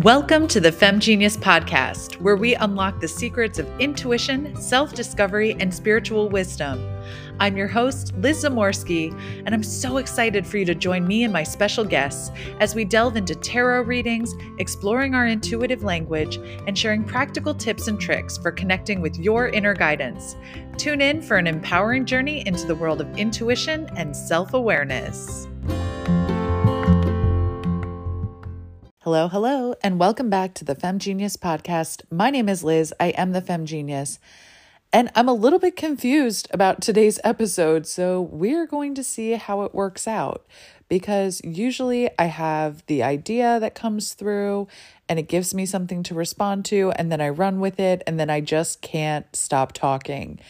Welcome to the Femme Genius Podcast, where we unlock the secrets of intuition, self discovery, and spiritual wisdom. I'm your host, Liz Zamorski, and I'm so excited for you to join me and my special guests as we delve into tarot readings, exploring our intuitive language, and sharing practical tips and tricks for connecting with your inner guidance. Tune in for an empowering journey into the world of intuition and self awareness. Hello, hello, and welcome back to the Femme Genius podcast. My name is Liz. I am the Femme Genius, and I'm a little bit confused about today's episode. So, we're going to see how it works out because usually I have the idea that comes through and it gives me something to respond to, and then I run with it, and then I just can't stop talking.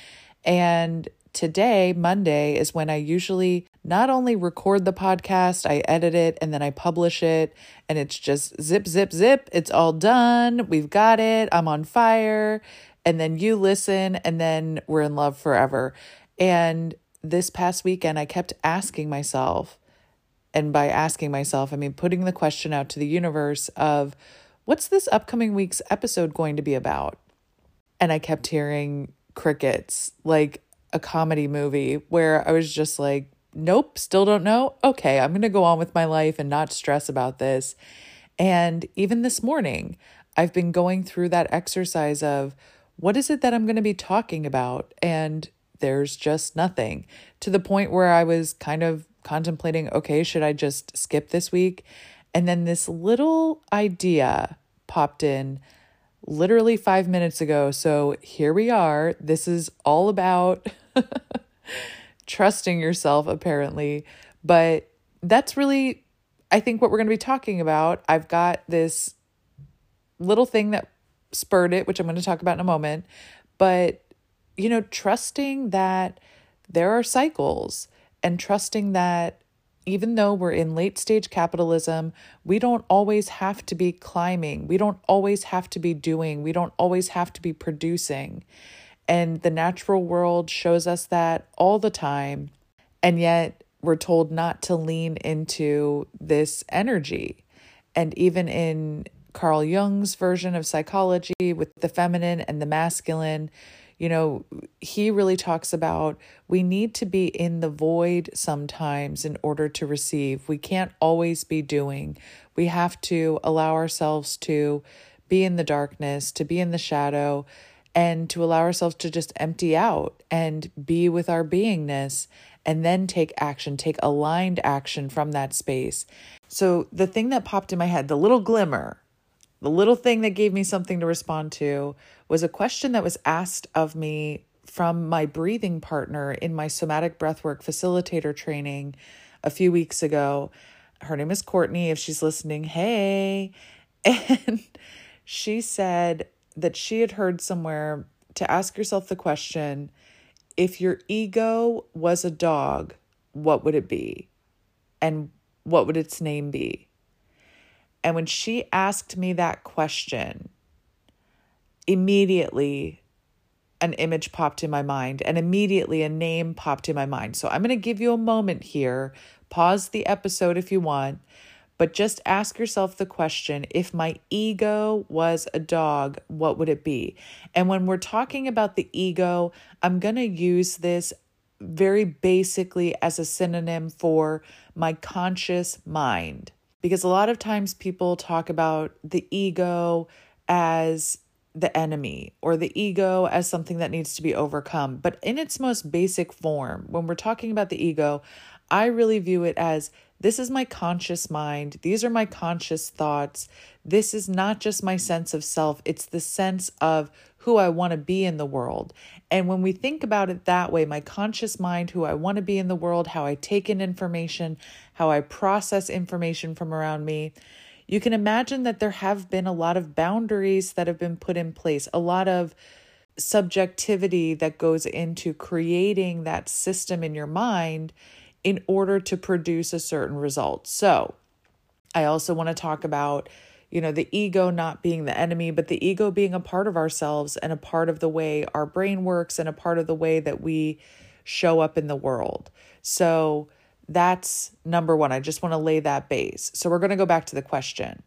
And today, Monday, is when I usually not only record the podcast, I edit it and then I publish it, and it's just zip, zip, zip. It's all done. We've got it. I'm on fire. And then you listen, and then we're in love forever. And this past weekend, I kept asking myself, and by asking myself, I mean putting the question out to the universe of what's this upcoming week's episode going to be about? And I kept hearing crickets, like a comedy movie where I was just like, nope, still don't know. Okay, I'm going to go on with my life and not stress about this. And even this morning, I've been going through that exercise of what is it that I'm going to be talking about? And there's just nothing to the point where I was kind of contemplating, okay, should I just skip this week? And then this little idea popped in literally five minutes ago. So here we are. This is all about trusting yourself, apparently. But that's really, I think, what we're going to be talking about. I've got this little thing that spurred it, which I'm going to talk about in a moment. But, you know, trusting that there are cycles and trusting that even though we're in late stage capitalism, we don't always have to be climbing. We don't always have to be doing. We don't always have to be producing. And the natural world shows us that all the time. And yet we're told not to lean into this energy. And even in Carl Jung's version of psychology with the feminine and the masculine, you know, he really talks about we need to be in the void sometimes in order to receive. We can't always be doing. We have to allow ourselves to be in the darkness, to be in the shadow, and to allow ourselves to just empty out and be with our beingness and then take action, take aligned action from that space. So, the thing that popped in my head, the little glimmer, the little thing that gave me something to respond to was a question that was asked of me from my breathing partner in my somatic breathwork facilitator training a few weeks ago. Her name is Courtney. If she's listening, hey. And she said that she had heard somewhere to ask yourself the question if your ego was a dog, what would it be? And what would its name be? And when she asked me that question, immediately an image popped in my mind and immediately a name popped in my mind. So I'm going to give you a moment here. Pause the episode if you want, but just ask yourself the question if my ego was a dog, what would it be? And when we're talking about the ego, I'm going to use this very basically as a synonym for my conscious mind. Because a lot of times people talk about the ego as the enemy or the ego as something that needs to be overcome. But in its most basic form, when we're talking about the ego, I really view it as this is my conscious mind. These are my conscious thoughts. This is not just my sense of self, it's the sense of who I want to be in the world. And when we think about it that way, my conscious mind, who I want to be in the world, how I take in information, how I process information from around me, you can imagine that there have been a lot of boundaries that have been put in place, a lot of subjectivity that goes into creating that system in your mind in order to produce a certain result. So, I also want to talk about, you know, the ego not being the enemy, but the ego being a part of ourselves and a part of the way our brain works and a part of the way that we show up in the world. So, that's number one. I just want to lay that base. So we're going to go back to the question.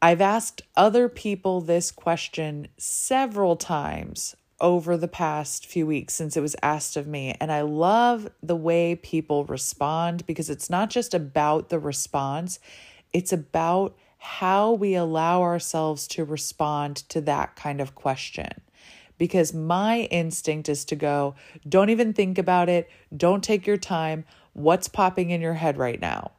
I've asked other people this question several times over the past few weeks since it was asked of me. And I love the way people respond because it's not just about the response, it's about how we allow ourselves to respond to that kind of question. Because my instinct is to go, don't even think about it, don't take your time. What's popping in your head right now?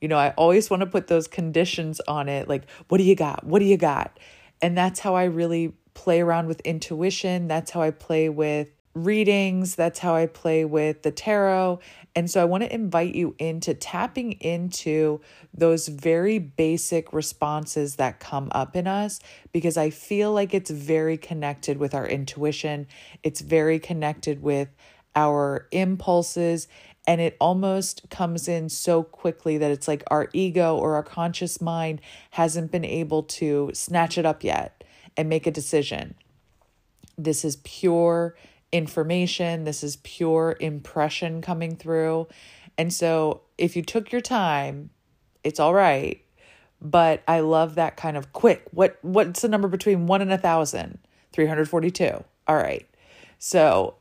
You know, I always want to put those conditions on it like, what do you got? What do you got? And that's how I really play around with intuition. That's how I play with readings. That's how I play with the tarot. And so I want to invite you into tapping into those very basic responses that come up in us because I feel like it's very connected with our intuition. It's very connected with our impulses. And it almost comes in so quickly that it's like our ego or our conscious mind hasn't been able to snatch it up yet and make a decision. This is pure information, this is pure impression coming through. And so if you took your time, it's all right. But I love that kind of quick. What what's the number between one and a thousand? 342. All right. So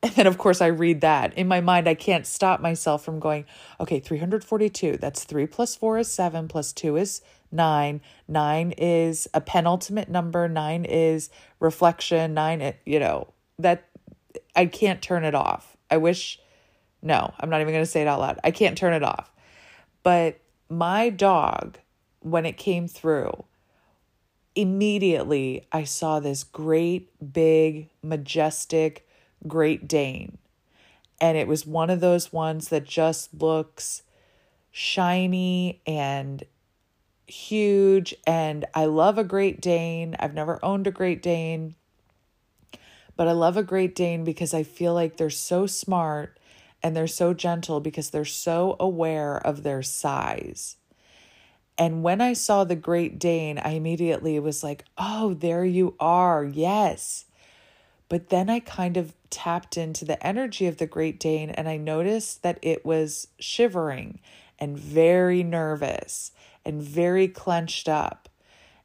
and then, of course, I read that. In my mind, I can't stop myself from going, okay, 342. That's three plus four is seven, plus two is nine. Nine is a penultimate number. Nine is reflection. Nine, you know, that I can't turn it off. I wish, no, I'm not even going to say it out loud. I can't turn it off. But my dog, when it came through, immediately I saw this great, big, majestic, Great Dane. And it was one of those ones that just looks shiny and huge. And I love a Great Dane. I've never owned a Great Dane, but I love a Great Dane because I feel like they're so smart and they're so gentle because they're so aware of their size. And when I saw the Great Dane, I immediately was like, oh, there you are. Yes. But then I kind of tapped into the energy of the Great Dane and I noticed that it was shivering and very nervous and very clenched up.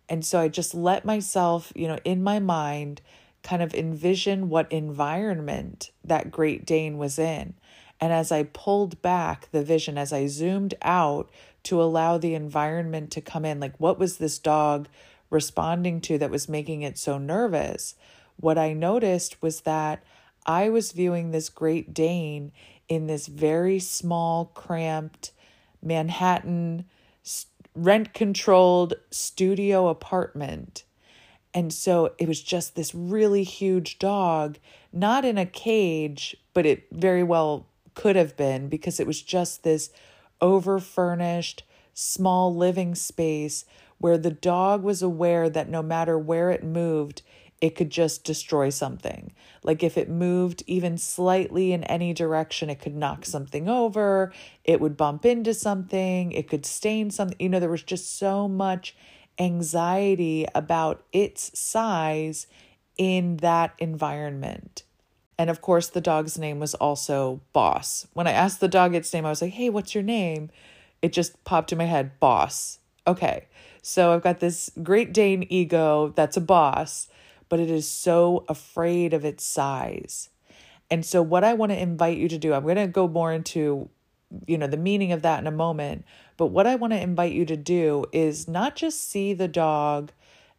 And so I just let myself, you know, in my mind, kind of envision what environment that Great Dane was in. And as I pulled back the vision, as I zoomed out to allow the environment to come in, like what was this dog responding to that was making it so nervous? what I noticed was that I was viewing this Great Dane in this very small, cramped Manhattan rent controlled studio apartment. And so it was just this really huge dog, not in a cage, but it very well could have been because it was just this over furnished, small living space where the dog was aware that no matter where it moved, it could just destroy something. Like if it moved even slightly in any direction, it could knock something over, it would bump into something, it could stain something. You know, there was just so much anxiety about its size in that environment. And of course, the dog's name was also Boss. When I asked the dog its name, I was like, hey, what's your name? It just popped in my head, Boss. Okay. So I've got this Great Dane ego that's a boss but it is so afraid of its size. And so what I want to invite you to do, I'm going to go more into you know the meaning of that in a moment, but what I want to invite you to do is not just see the dog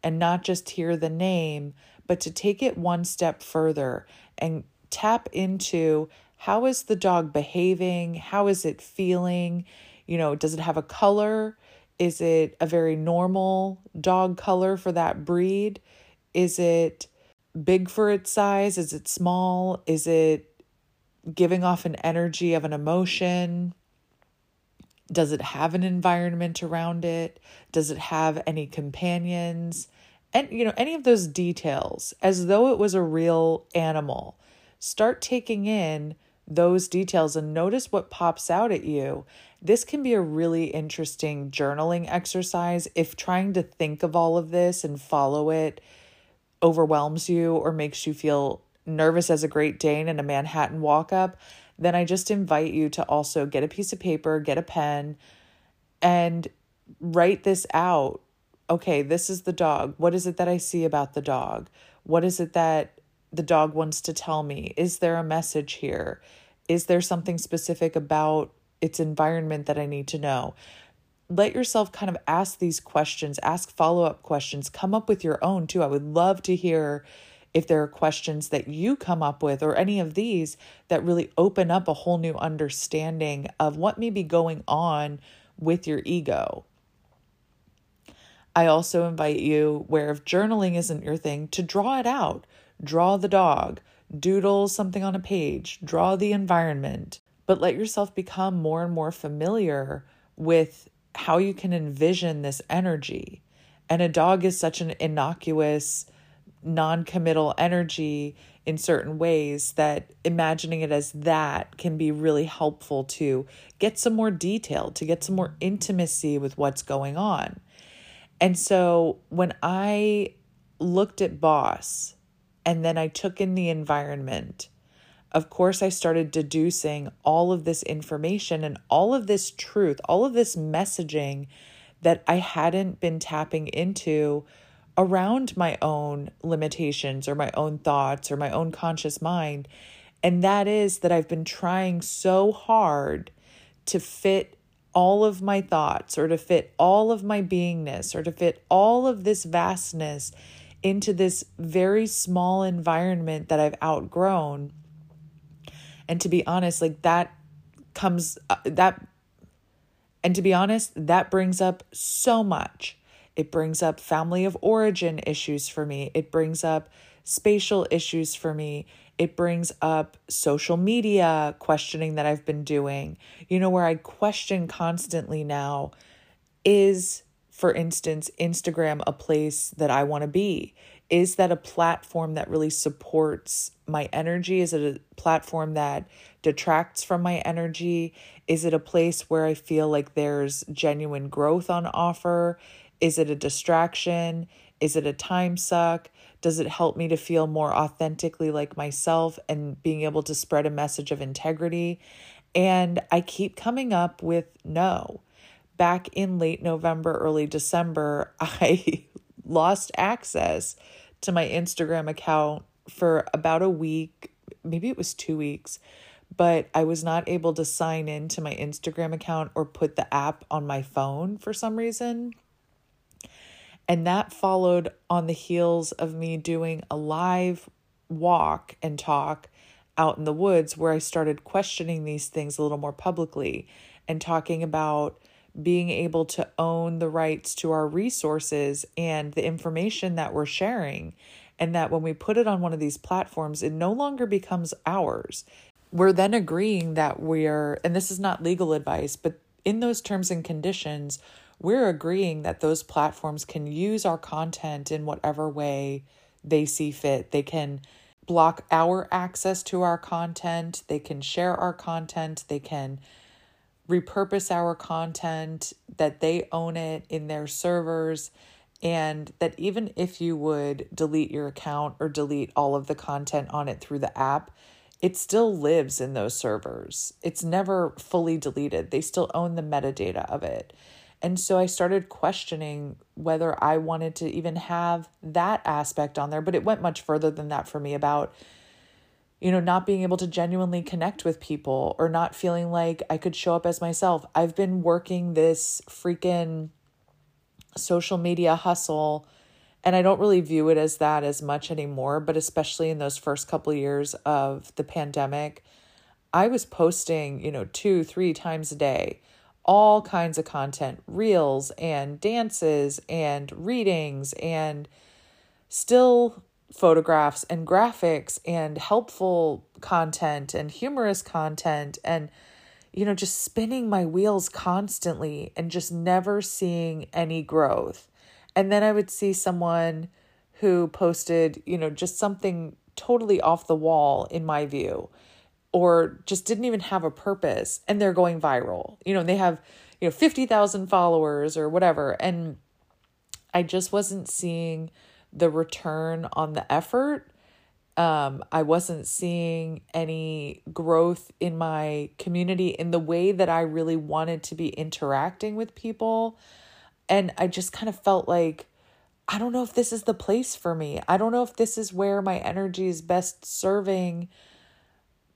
and not just hear the name, but to take it one step further and tap into how is the dog behaving? How is it feeling? You know, does it have a color? Is it a very normal dog color for that breed? Is it big for its size? Is it small? Is it giving off an energy of an emotion? Does it have an environment around it? Does it have any companions? And, you know, any of those details as though it was a real animal. Start taking in those details and notice what pops out at you. This can be a really interesting journaling exercise if trying to think of all of this and follow it overwhelms you or makes you feel nervous as a Great Dane in a Manhattan walk up, then I just invite you to also get a piece of paper, get a pen, and write this out okay, this is the dog. What is it that I see about the dog? What is it that the dog wants to tell me? Is there a message here? Is there something specific about its environment that I need to know? Let yourself kind of ask these questions, ask follow up questions, come up with your own too. I would love to hear if there are questions that you come up with or any of these that really open up a whole new understanding of what may be going on with your ego. I also invite you, where if journaling isn't your thing, to draw it out. Draw the dog, doodle something on a page, draw the environment, but let yourself become more and more familiar with how you can envision this energy. And a dog is such an innocuous, non committal energy in certain ways that imagining it as that can be really helpful to get some more detail, to get some more intimacy with what's going on. And so when I looked at Boss and then I took in the environment, of course, I started deducing all of this information and all of this truth, all of this messaging that I hadn't been tapping into around my own limitations or my own thoughts or my own conscious mind. And that is that I've been trying so hard to fit all of my thoughts or to fit all of my beingness or to fit all of this vastness into this very small environment that I've outgrown. And to be honest, like that comes, uh, that, and to be honest, that brings up so much it brings up family of origin issues for me. It brings up spatial issues for me. It brings up social media questioning that I've been doing, you know, where I question constantly now is, for instance, Instagram a place that I want to be? Is that a platform that really supports my energy? Is it a platform that detracts from my energy? Is it a place where I feel like there's genuine growth on offer? Is it a distraction? Is it a time suck? Does it help me to feel more authentically like myself and being able to spread a message of integrity? And I keep coming up with no. Back in late November, early December, I lost access to my Instagram account for about a week, maybe it was two weeks, but I was not able to sign in to my Instagram account or put the app on my phone for some reason. And that followed on the heels of me doing a live walk and talk out in the woods where I started questioning these things a little more publicly and talking about being able to own the rights to our resources and the information that we're sharing. And that when we put it on one of these platforms, it no longer becomes ours. We're then agreeing that we're, and this is not legal advice, but in those terms and conditions, we're agreeing that those platforms can use our content in whatever way they see fit. They can block our access to our content, they can share our content, they can repurpose our content, that they own it in their servers, and that even if you would delete your account or delete all of the content on it through the app, it still lives in those servers. It's never fully deleted. They still own the metadata of it. And so I started questioning whether I wanted to even have that aspect on there. But it went much further than that for me about, you know, not being able to genuinely connect with people or not feeling like I could show up as myself. I've been working this freaking social media hustle and I don't really view it as that as much anymore, but especially in those first couple of years of the pandemic, I was posting, you know, two, three times a day all kinds of content reels and dances and readings and still photographs and graphics and helpful content and humorous content and you know just spinning my wheels constantly and just never seeing any growth and then i would see someone who posted you know just something totally off the wall in my view or just didn't even have a purpose and they're going viral. You know, they have, you know, 50,000 followers or whatever. And I just wasn't seeing the return on the effort. Um, I wasn't seeing any growth in my community in the way that I really wanted to be interacting with people. And I just kind of felt like, I don't know if this is the place for me. I don't know if this is where my energy is best serving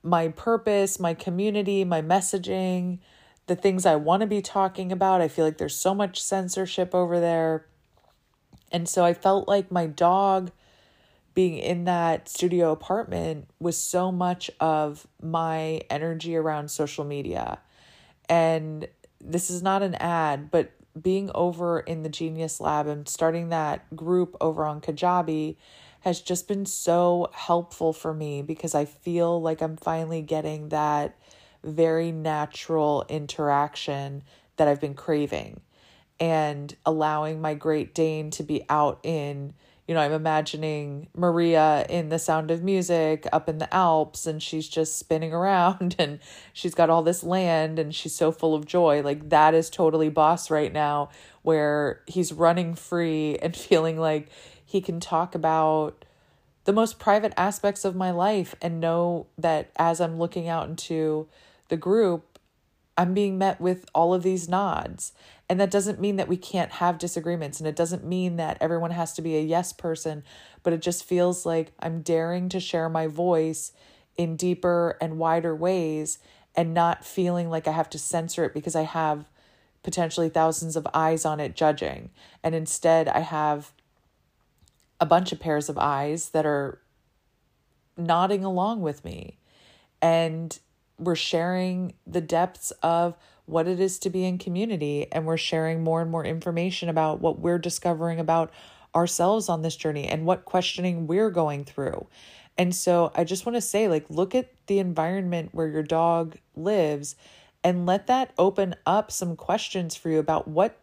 my purpose, my community, my messaging, the things I want to be talking about. I feel like there's so much censorship over there. And so I felt like my dog being in that studio apartment was so much of my energy around social media. And this is not an ad, but being over in the Genius Lab and starting that group over on Kajabi has just been so helpful for me because I feel like I'm finally getting that very natural interaction that I've been craving and allowing my Great Dane to be out in you know, I'm imagining Maria in The Sound of Music up in the Alps and she's just spinning around and she's got all this land and she's so full of joy. Like that is totally boss right now where he's running free and feeling like he can talk about the most private aspects of my life and know that as I'm looking out into the group, I'm being met with all of these nods. And that doesn't mean that we can't have disagreements. And it doesn't mean that everyone has to be a yes person, but it just feels like I'm daring to share my voice in deeper and wider ways and not feeling like I have to censor it because I have potentially thousands of eyes on it judging. And instead, I have a bunch of pairs of eyes that are nodding along with me. And we're sharing the depths of what it is to be in community and we're sharing more and more information about what we're discovering about ourselves on this journey and what questioning we're going through. And so I just want to say like look at the environment where your dog lives and let that open up some questions for you about what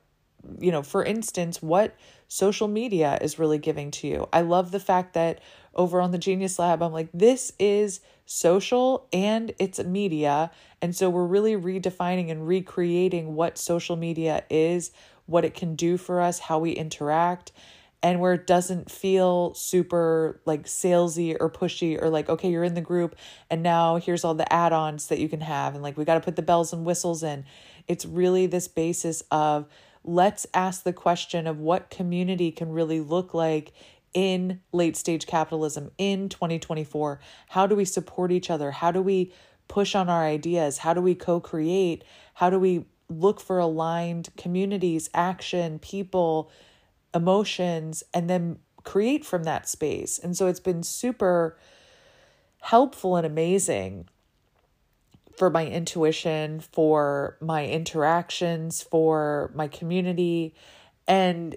you know, for instance, what social media is really giving to you. I love the fact that over on the Genius Lab, I'm like, this is social and it's media. And so we're really redefining and recreating what social media is, what it can do for us, how we interact, and where it doesn't feel super like salesy or pushy or like, okay, you're in the group and now here's all the add ons that you can have. And like, we got to put the bells and whistles in. It's really this basis of let's ask the question of what community can really look like in late stage capitalism in 2024? How do we support each other? How do we push on our ideas? How do we co create? How do we look for aligned communities, action, people, emotions, and then create from that space? And so it's been super helpful and amazing for my intuition, for my interactions, for my community. And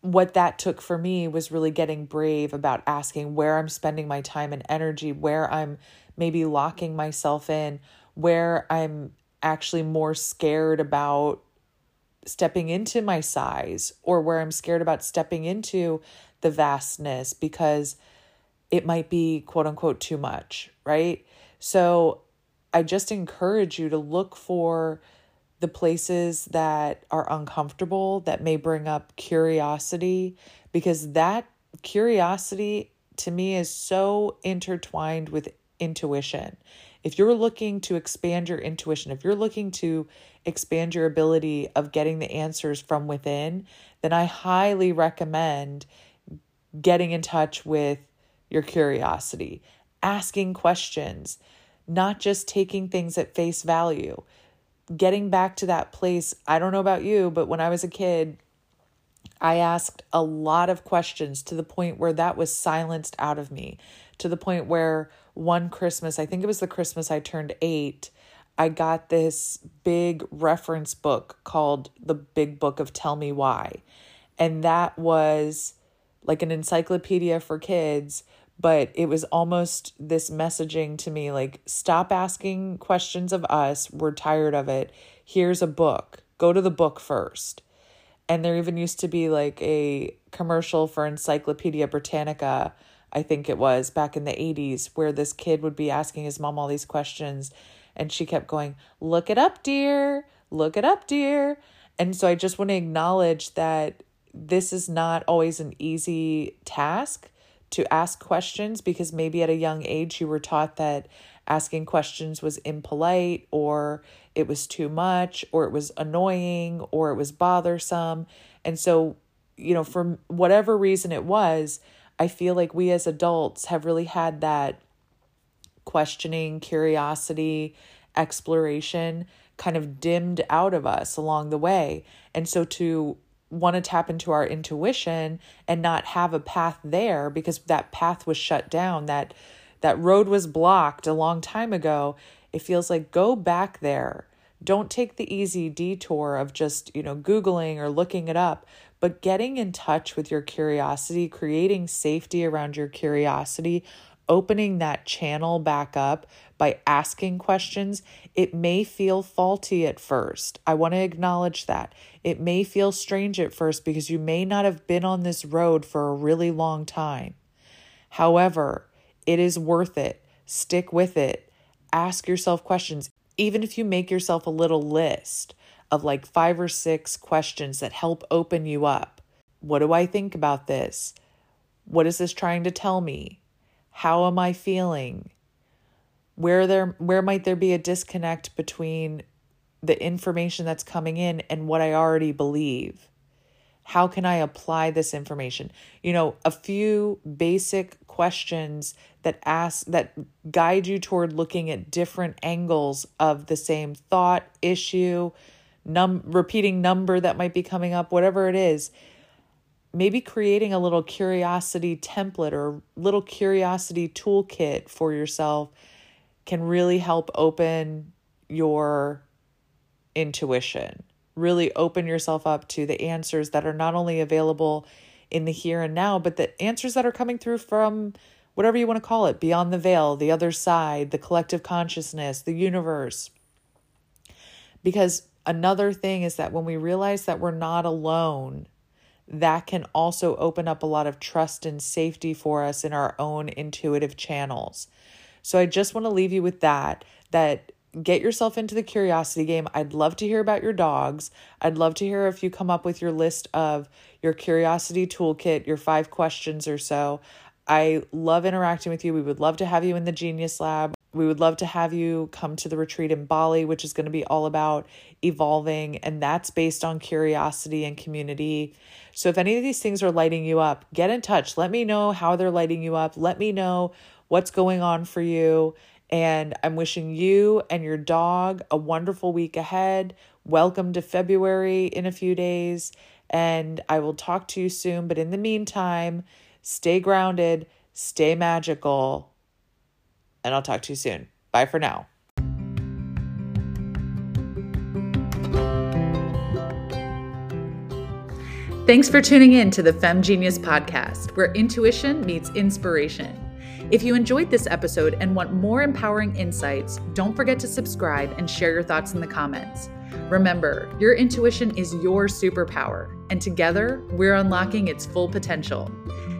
what that took for me was really getting brave about asking where I'm spending my time and energy, where I'm maybe locking myself in, where I'm actually more scared about stepping into my size or where I'm scared about stepping into the vastness because it might be quote unquote too much, right? So I just encourage you to look for the places that are uncomfortable that may bring up curiosity because that curiosity to me is so intertwined with intuition. If you're looking to expand your intuition, if you're looking to expand your ability of getting the answers from within, then I highly recommend getting in touch with your curiosity, asking questions, not just taking things at face value getting back to that place, I don't know about you, but when I was a kid, I asked a lot of questions to the point where that was silenced out of me. To the point where one Christmas, I think it was the Christmas I turned eight, I got this big reference book called The Big Book of Tell Me Why. And that was like an encyclopedia for kids but it was almost this messaging to me like stop asking questions of us. We're tired of it. Here's a book. Go to the book first. And there even used to be like a commercial for encyclopedia britannica i think it was back in the 80s where this kid would be asking his mom all these questions and she kept going look it up dear. Look it up dear. And so i just want to acknowledge that this is not always an easy task to ask questions because maybe at a young age you were taught that asking questions was impolite or it was too much or it was annoying or it was bothersome. And so, you know, for whatever reason it was, I feel like we as adults have really had that questioning, curiosity, exploration kind of dimmed out of us along the way. And so to want to tap into our intuition and not have a path there because that path was shut down, that that road was blocked a long time ago, it feels like go back there. Don't take the easy detour of just, you know, googling or looking it up, but getting in touch with your curiosity, creating safety around your curiosity, opening that channel back up by asking questions, it may feel faulty at first. I want to acknowledge that. It may feel strange at first because you may not have been on this road for a really long time. However, it is worth it. Stick with it. Ask yourself questions. Even if you make yourself a little list of like five or six questions that help open you up. What do I think about this? What is this trying to tell me? How am I feeling? Where there where might there be a disconnect between the information that's coming in and what I already believe? How can I apply this information? You know, a few basic questions that ask that guide you toward looking at different angles of the same thought, issue, num repeating number that might be coming up, whatever it is maybe creating a little curiosity template or little curiosity toolkit for yourself can really help open your intuition really open yourself up to the answers that are not only available in the here and now but the answers that are coming through from whatever you want to call it beyond the veil the other side the collective consciousness the universe because another thing is that when we realize that we're not alone that can also open up a lot of trust and safety for us in our own intuitive channels. So I just want to leave you with that that get yourself into the curiosity game. I'd love to hear about your dogs. I'd love to hear if you come up with your list of your curiosity toolkit, your five questions or so. I love interacting with you. We would love to have you in the Genius Lab. We would love to have you come to the retreat in Bali, which is going to be all about evolving, and that's based on curiosity and community. So, if any of these things are lighting you up, get in touch. Let me know how they're lighting you up. Let me know what's going on for you. And I'm wishing you and your dog a wonderful week ahead. Welcome to February in a few days. And I will talk to you soon. But in the meantime, stay grounded, stay magical and I'll talk to you soon. Bye for now. Thanks for tuning in to the Femme Genius podcast, where intuition meets inspiration. If you enjoyed this episode and want more empowering insights, don't forget to subscribe and share your thoughts in the comments. Remember, your intuition is your superpower, and together we're unlocking its full potential.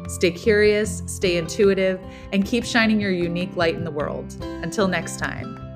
Stay curious, stay intuitive, and keep shining your unique light in the world. Until next time.